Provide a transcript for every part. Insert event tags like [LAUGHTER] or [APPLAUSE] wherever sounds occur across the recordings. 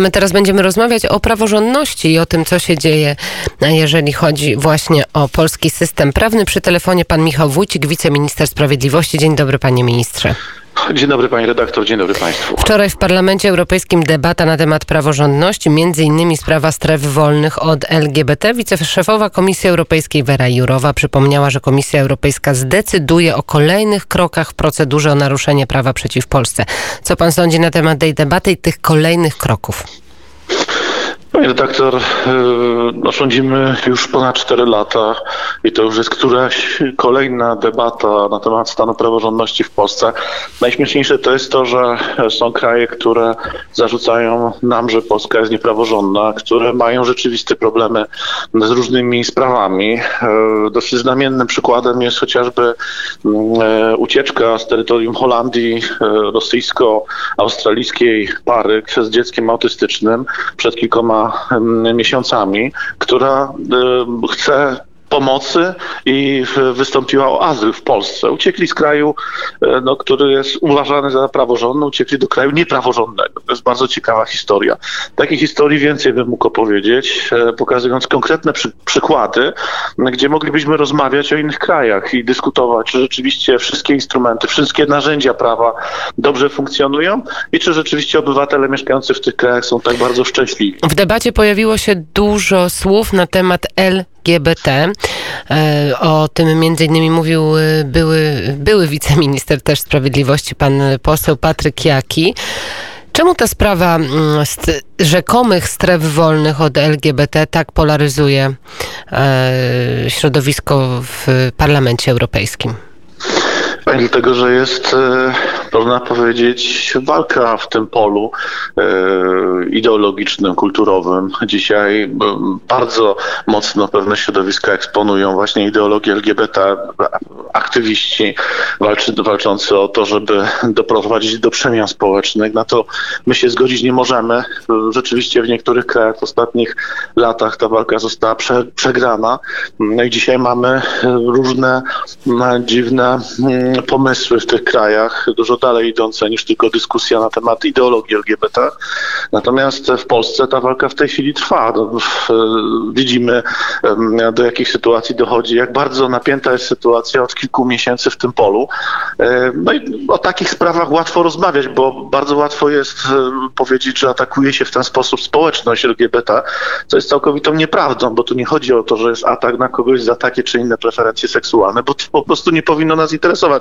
My teraz będziemy rozmawiać o praworządności i o tym, co się dzieje, jeżeli chodzi właśnie o polski system prawny. Przy telefonie pan Michał Wójcik, wiceminister sprawiedliwości. Dzień dobry, panie ministrze. Dzień dobry pani redaktor, dzień dobry państwu. Wczoraj w Parlamencie Europejskim debata na temat praworządności, między innymi sprawa stref wolnych od LGBT. Wiceszefowa Komisji Europejskiej Vera Jurowa przypomniała, że Komisja Europejska zdecyduje o kolejnych krokach w procedurze o naruszenie prawa przeciw Polsce. Co pan sądzi na temat tej debaty i tych kolejnych kroków? Panie redaktor, e, no rządzimy już ponad 4 lata i to już jest któraś kolejna debata na temat stanu praworządności w Polsce. Najśmieszniejsze to jest to, że są kraje, które zarzucają nam, że Polska jest niepraworządna, które mają rzeczywiste problemy z różnymi sprawami. E, dosyć znamiennym przykładem jest chociażby mm, e, ucieczka z terytorium Holandii rosyjsko-australijskiej pary z dzieckiem autystycznym przed kilkoma miesiącami, która chce pomocy i wystąpiła o azyl w Polsce. Uciekli z kraju, e, no, który jest uważany za praworządny, uciekli do kraju niepraworządnego. To jest bardzo ciekawa historia. Takiej historii więcej bym mógł opowiedzieć, e, pokazując konkretne przy, przykłady, gdzie moglibyśmy rozmawiać o innych krajach i dyskutować, czy rzeczywiście wszystkie instrumenty, wszystkie narzędzia prawa dobrze funkcjonują i czy rzeczywiście obywatele mieszkający w tych krajach są tak bardzo szczęśliwi. W debacie pojawiło się dużo słów na temat L LGBT. E, o tym między innymi mówił e, były, były wiceminister też sprawiedliwości, pan poseł Patryk Jaki. Czemu ta sprawa mm, rzekomych stref wolnych od LGBT tak polaryzuje e, środowisko w Parlamencie Europejskim? Dlatego, że jest, e, można powiedzieć, walka w tym polu e, ideologicznym, kulturowym. Dzisiaj bardzo mocno pewne środowiska eksponują właśnie ideologię LGBT, aktywiści walczy, walczący o to, żeby doprowadzić do przemian społecznych. Na to my się zgodzić nie możemy. Rzeczywiście w niektórych krajach w ostatnich latach ta walka została prze, przegrana. No i dzisiaj mamy różne dziwne pomysły w tych krajach, dużo dalej idące niż tylko dyskusja na temat ideologii LGBT. Natomiast w Polsce ta walka w tej chwili trwa. No, widzimy, do jakich sytuacji dochodzi, jak bardzo napięta jest sytuacja od kilku miesięcy w tym polu. No i o takich sprawach łatwo rozmawiać, bo bardzo łatwo jest powiedzieć, że atakuje się w ten sposób społeczność LGBT, co jest całkowitą nieprawdą, bo tu nie chodzi o to, że jest atak na kogoś za takie czy inne preferencje seksualne, bo to po prostu nie powinno nas interesować.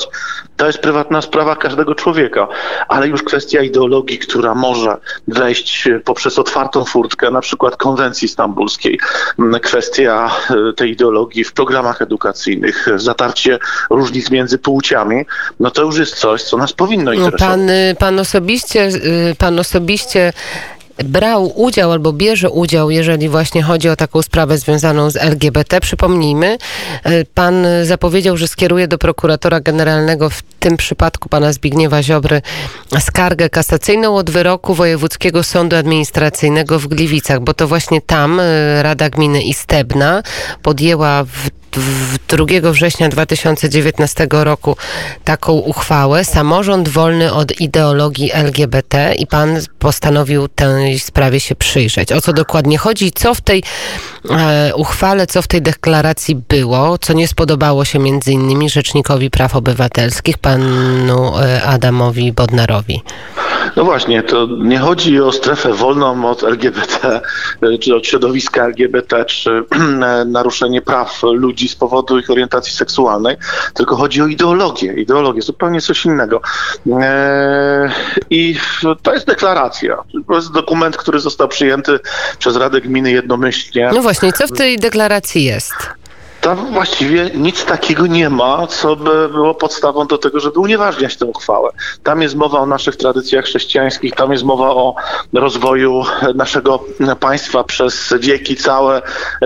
To jest prywatna sprawa każdego człowieka, ale już kwestia ideologii, która może wejść poprzez otwartą furtkę, na przykład konwencji stambulskiej, kwestia e, tej ideologii w programach edukacyjnych, zatarcie różnic między płciami, no to już jest coś, co nas powinno no, interesować. Pan, pan osobiście, y, pan osobiście brał udział albo bierze udział, jeżeli właśnie chodzi o taką sprawę związaną z LGBT. Przypomnijmy, y, pan zapowiedział, że skieruje do prokuratora generalnego w tym przypadku pana Zbigniewa Ziobry skargę kasacyjną od wyroku Wojewódzkiego Sądu Administracyjnego w Gliwicach, bo to właśnie tam y, Rada Gminy Istebna podjęła w 2 września 2019 roku taką uchwałę. Samorząd wolny od ideologii LGBT i pan postanowił tej sprawie się przyjrzeć. O co dokładnie chodzi co w tej e, uchwale, co w tej deklaracji było, co nie spodobało się między innymi Rzecznikowi Praw Obywatelskich, panu e, Adamowi Bodnarowi. No właśnie, to nie chodzi o strefę wolną od LGBT, e, czy od środowiska LGBT, czy [CLEARS THROAT] naruszenie praw ludzi z powodu ich orientacji seksualnej, tylko chodzi o ideologię. Ideologię, zupełnie coś innego. E, I to jest deklaracja. To jest dokument, który został przyjęty przez Radę Gminy jednomyślnie. No właśnie, co w tej deklaracji jest? Tam właściwie nic takiego nie ma, co by było podstawą do tego, żeby unieważniać tę uchwałę. Tam jest mowa o naszych tradycjach chrześcijańskich, tam jest mowa o rozwoju naszego państwa przez wieki całe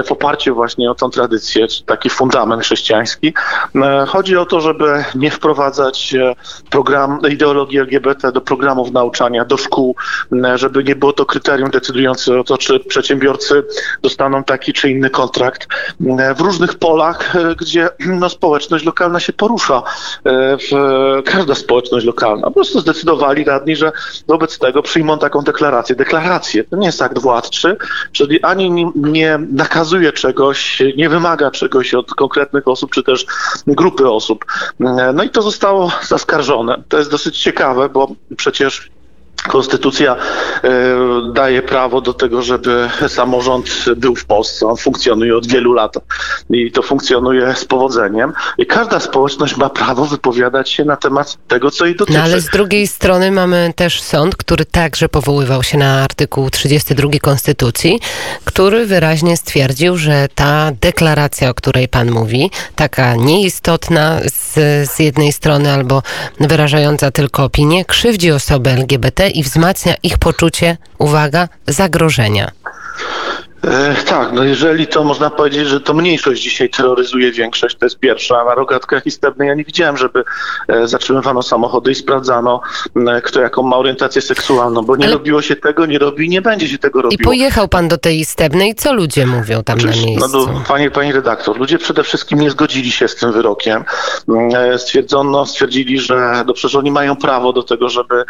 w oparciu właśnie o tę tradycję, taki fundament chrześcijański. E, chodzi o to, żeby nie wprowadzać e, program, ideologii LGBT do programów nauczania, do szkół, e, żeby nie było to kryterium decydujące o to, czy przedsiębiorcy dostaną taki czy inny kontrakt. W różnych polach, gdzie [CLEARS THROAT] no, społeczność lokalna się porusza. W, każda społeczność lokalna. Po prostu zdecydowali radni, że wobec tego przyjmą taką deklarację. Deklarację to nie jest akt władczy, czyli ani nie, nakazuje czegoś, nie wymaga czegoś od konkretnych osób, czy też grupy osób. No i to zostało zaskarżone. To jest dosyć ciekawe, bo przecież Konstytucja e, daje prawo do tego, żeby samorząd był w Polsce. On funkcjonuje od wielu lat i to funkcjonuje z powodzeniem. I każda społeczność ma prawo wypowiadać się na temat tego, co jej dotyczy. No ale z drugiej strony mamy też sąd, który także powoływał się na artykuł 32 Konstytucji, który wyraźnie stwierdził, że ta deklaracja, o której pan mówi, taka nieistotna z, z jednej strony albo wyrażająca tylko opinię, krzywdzi osoby LGBT i wzmacnia ich poczucie, uwaga, zagrożenia. E, tak, no jeżeli to można powiedzieć, że to mniejszość dzisiaj terroryzuje większość, to jest pierwsza. A na rogatkach istebnej ja nie widziałem, żeby e, zatrzymywano samochody i sprawdzano, kto jaką ma orientację seksualną, bo nie Ale... robiło się tego, nie robi i nie będzie się tego robiło. I pojechał pan do tej istebnej, co ludzie mówią tam Oczywiście, na miejscu? No, no, panie, panie redaktor, ludzie przede wszystkim nie zgodzili się z tym wyrokiem. E, stwierdzono, stwierdzili, że no przecież oni mają prawo do tego, żeby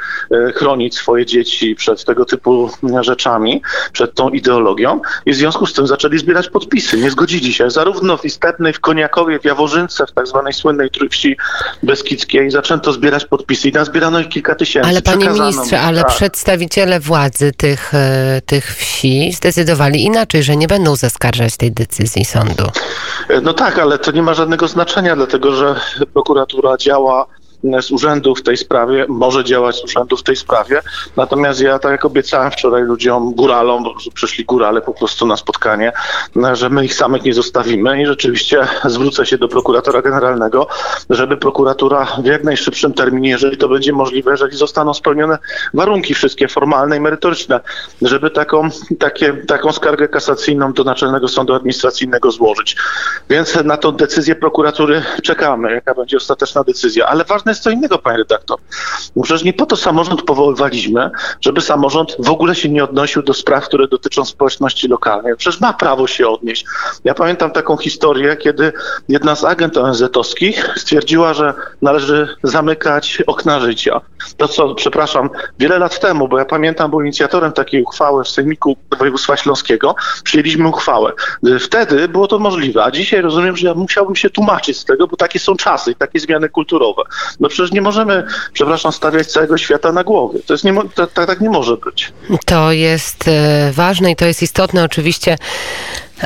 chronić swoje dzieci przed tego typu rzeczami, przed tą ideologią i w związku z tym zaczęli zbierać podpisy. Nie zgodzili się. Zarówno w Istebnej, w Koniakowie, w Jaworzynce, w tak zwanej słynnej Trójwsi Beskidzkiej zaczęto zbierać podpisy i nazbierano ich kilka tysięcy. Ale panie ministrze, ale tak. przedstawiciele władzy tych, e, tych wsi zdecydowali inaczej, że nie będą zaskarżać tej decyzji sądu. E, no tak, ale to nie ma żadnego znaczenia, dlatego że prokuratura działa z urzędu w tej sprawie, może działać z urzędu w tej sprawie. Natomiast ja, tak jak obiecałem wczoraj ludziom, góralom, bo przyszli górale po prostu na spotkanie, że my ich samych nie zostawimy i rzeczywiście zwrócę się do prokuratora generalnego, żeby prokuratura w jak najszybszym terminie, jeżeli to będzie możliwe, jeżeli zostaną spełnione warunki wszystkie formalne i merytoryczne, żeby taką, takie, taką skargę kasacyjną do Naczelnego Sądu Administracyjnego złożyć. Więc na tą decyzję prokuratury czekamy, jaka będzie ostateczna decyzja. Ale ważne jest co innego, panie redaktor. Przecież nie po to samorząd powoływaliśmy, żeby samorząd w ogóle się nie odnosił do spraw, które dotyczą społeczności lokalnej. Przecież ma prawo się odnieść. Ja pamiętam taką historię, kiedy jedna z agent ONZ-owskich stwierdziła, że należy zamykać okna życia. To co, przepraszam, wiele lat temu, bo ja pamiętam, był inicjatorem takiej uchwały w Sejmiku Województwa Śląskiego, przyjęliśmy uchwałę. Wtedy było to możliwe, a dzisiaj rozumiem, że ja musiałbym się tłumaczyć z tego, bo takie są czasy i takie zmiany kulturowe. No przecież nie możemy, przepraszam, stawiać całego świata na głowie. To jest nie, tak, tak nie może być. To jest e, ważne i to jest istotne oczywiście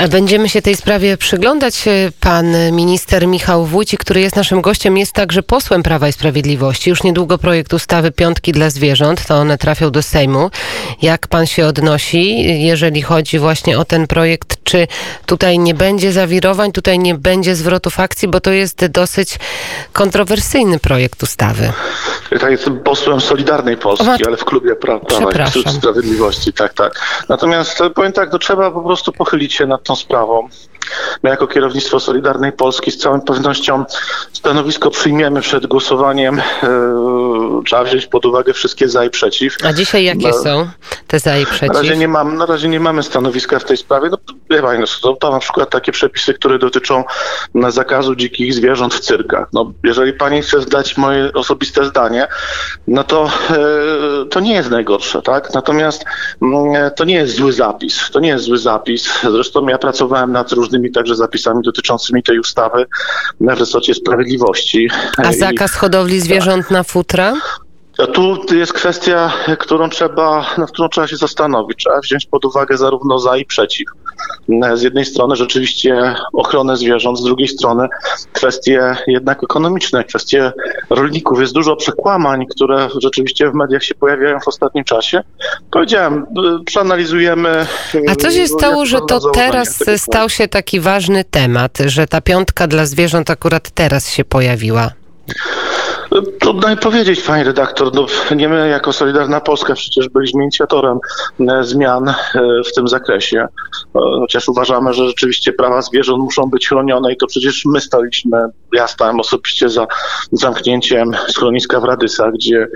Będziemy się tej sprawie przyglądać. E, pan minister Michał Wójcik, który jest naszym gościem, jest także posłem Prawa i Sprawiedliwości. Już niedługo projekt ustawy Piątki dla Zwierząt, to one trafią do Sejmu. Jak pan się odnosi, jeżeli chodzi właśnie o ten projekt? Czy tutaj nie będzie zawirowań, tutaj nie będzie zwrotów akcji, bo to jest dosyć kontrowersyjny projekt ustawy. Ja jestem posłem Solidarnej Polski, ale w klubie Prawa i Sprawiedliwości, tak, tak. Natomiast powiem tak, to trzeba po prostu pochylić się nad tą sprawą. My jako kierownictwo Solidarnej Polski z całą pewnością stanowisko przyjmiemy przed głosowaniem. E, trzeba wziąć pod uwagę wszystkie za i przeciw. A dzisiaj jakie no, są te za i przeciw? Na razie nie, mam, na razie nie mamy stanowiska w tej sprawie. No, wie pani, no, są to na przykład takie przepisy, które dotyczą zakazu dzikich zwierząt w cyrkach. No, jeżeli pani chce zdać moje osobiste zdanie, no to e, to nie jest najgorsze, tak? Natomiast mm, to nie jest zły zapis. To nie jest zły zapis. Zresztą ja pracowałem nad różnymi także zapisami dotyczącymi tej ustawy w resorcie sprawiedliwości. A zakaz hodowli zwierząt na futra? Tu jest kwestia, którą trzeba, nad którą trzeba się zastanowić. Trzeba wziąć pod uwagę zarówno za i przeciw. Z jednej strony rzeczywiście ochronę zwierząt, z drugiej strony kwestie jednak ekonomiczne, kwestie rolników. Jest dużo przekłamań, które rzeczywiście w mediach się pojawiają w ostatnim czasie. Powiedziałem, przeanalizujemy. A co się stało, że to teraz stał się taki ważny temat, że ta piątka dla zwierząt akurat teraz się pojawiła? Trudno mi powiedzieć, pani redaktor. No, nie my jako Solidarna Polska przecież byliśmy inicjatorem e, zmian e, w tym zakresie. E, chociaż uważamy, że rzeczywiście prawa zwierząt muszą być chronione i to przecież my staliśmy, ja stałem osobiście za zamknięciem schroniska w Radysach, gdzie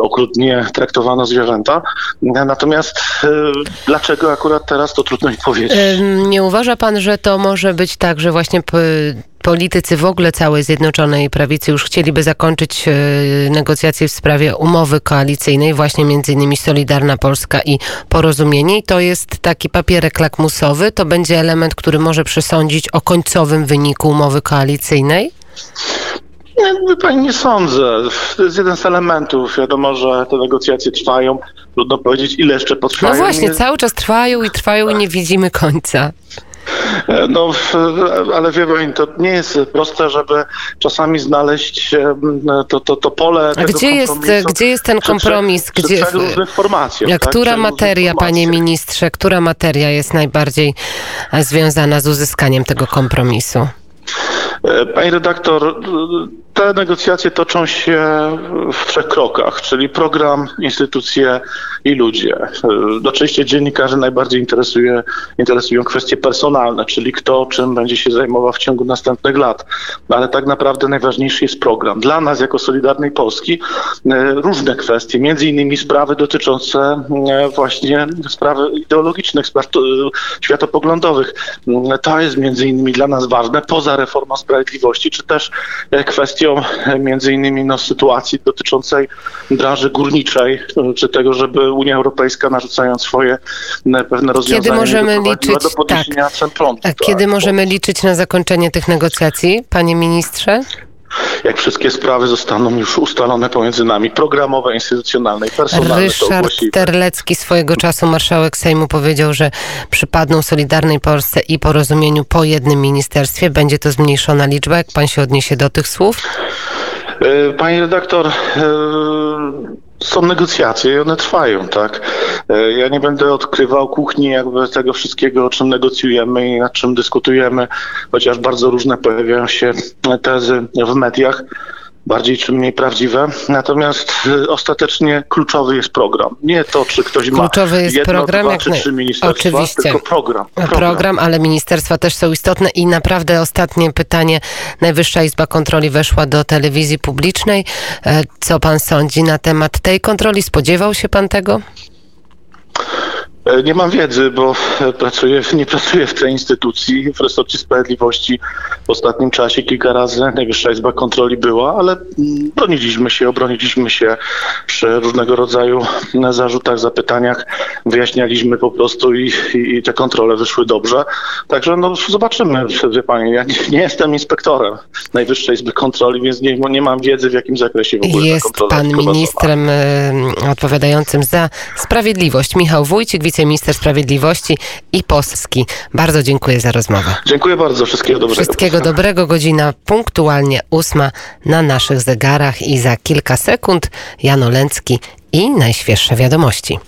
okrutnie traktowano zwierzęta. Natomiast dlaczego akurat teraz, to trudno mi powiedzieć. Nie uważa pan, że to może być tak, że właśnie politycy w ogóle całej Zjednoczonej Prawicy już chcieliby zakończyć e, negocjacje w sprawie umowy koalicyjnej, właśnie między innymi Solidarna Polska i Porozumienie. I to jest taki papierek lakmusowy. To będzie element, który może przesądzić o końcowym wyniku umowy koalicyjnej? Nie, pani nie sądzę. To jest jeden z elementów. Wiadomo, że te negocjacje trwają. Trudno powiedzieć, ile jeszcze potrwają. No właśnie, nie... cały czas trwają i trwają i nie widzimy końca. E, no, ale wie pani, to nie jest proste, żeby czasami znaleźć e, to, to, to pole. A gdzie jest, gdzie jest ten kompromis? Przy, gdzie, przy. Tak? Która materia, panie ministrze, która materia jest najbardziej związana z uzyskaniem tego kompromisu? E, pani redaktor, te negocjacje toczą się w trzech krokach, czyli program, instytucje i ludzie. No, oczywiście dziennikarzy najbardziej interesuje, interesują kwestie personalne, czyli kto czym będzie się zajmował w ciągu następnych lat. No, ale tak naprawdę najważniejszy jest program. Dla nas jako Solidarnej Polski e, różne kwestie, między innymi sprawy dotyczące e, właśnie sprawy ideologicznych, spraw e, światopoglądowych. To jest między innymi dla nas ważne, poza reformą sprawiedliwości, czy też kwestią między innymi no, sytuacji dotyczącej branży górniczej, czy tego, żeby Unia Europejska narzucając swoje pewne rozwiązania kiedy możemy liczyć, do podniesienia tak. cen prądu. A kiedy tak, możemy liczyć na zakończenie tych negocjacji, panie ministrze? Jak wszystkie sprawy zostaną już ustalone pomiędzy nami, programowe, instytucjonalne i personalne. Ryszard Terlecki swojego czasu, marszałek Sejmu, powiedział, że przypadną Solidarnej Polsce i porozumieniu po jednym ministerstwie. Będzie to zmniejszona liczba. Jak pan się odniesie do tych słów? E, pani redaktor, e, są negocjacje i one trwają, tak? E, ja nie będę odkrywał kuchni jakby tego wszystkiego, o czym negocjujemy i nad czym dyskutujemy, chociaż bardzo różne pojawiają się tezy w mediach bardziej czy mniej prawdziwe. Natomiast y, ostatecznie kluczowy jest program. Nie to, czy ktoś ma kluczowy jest jedno, program, dwa, czy trzy ministerstwa, Oczywiście. tylko program, program. Program, ale ministerstwa też są istotne i naprawdę ostatnie pytanie. Najwyższa Izba Kontroli weszła do telewizji publicznej. E, co pan sądzi na temat tej kontroli? Spodziewał się pan tego? E, nie mam wiedzy, bo pracuję, nie pracuję w tej instytucji. W resorcie sprawiedliwości w ostatnim czasie kilka razy Najwyższa Izba Kontroli była, ale mm, broniliśmy się, obroniliśmy się przy różnego rodzaju zarzutach, zapytaniach. Wyjaśnialiśmy po prostu i, i, i te kontrole wyszły dobrze. Także no, zobaczymy, wie pani. Ja nie, nie, jestem inspektorem Najwyższej Izby Kontroli, więc nie, nie mam wiedzy, w jakim zakresie w ogóle Jest pan ministrem y, odpowiadającym za sprawiedliwość. Michał Wójcik, wiceminister sprawiedliwości i Polski. Bardzo dziękuję za rozmowę. Dziękuję bardzo. Wszystkiego dobrego. Wszystkiego dobrego. Godzina punktualnie ósma na naszych zegarach i za kilka sekund Jan Olęcki i najświeższe wiadomości.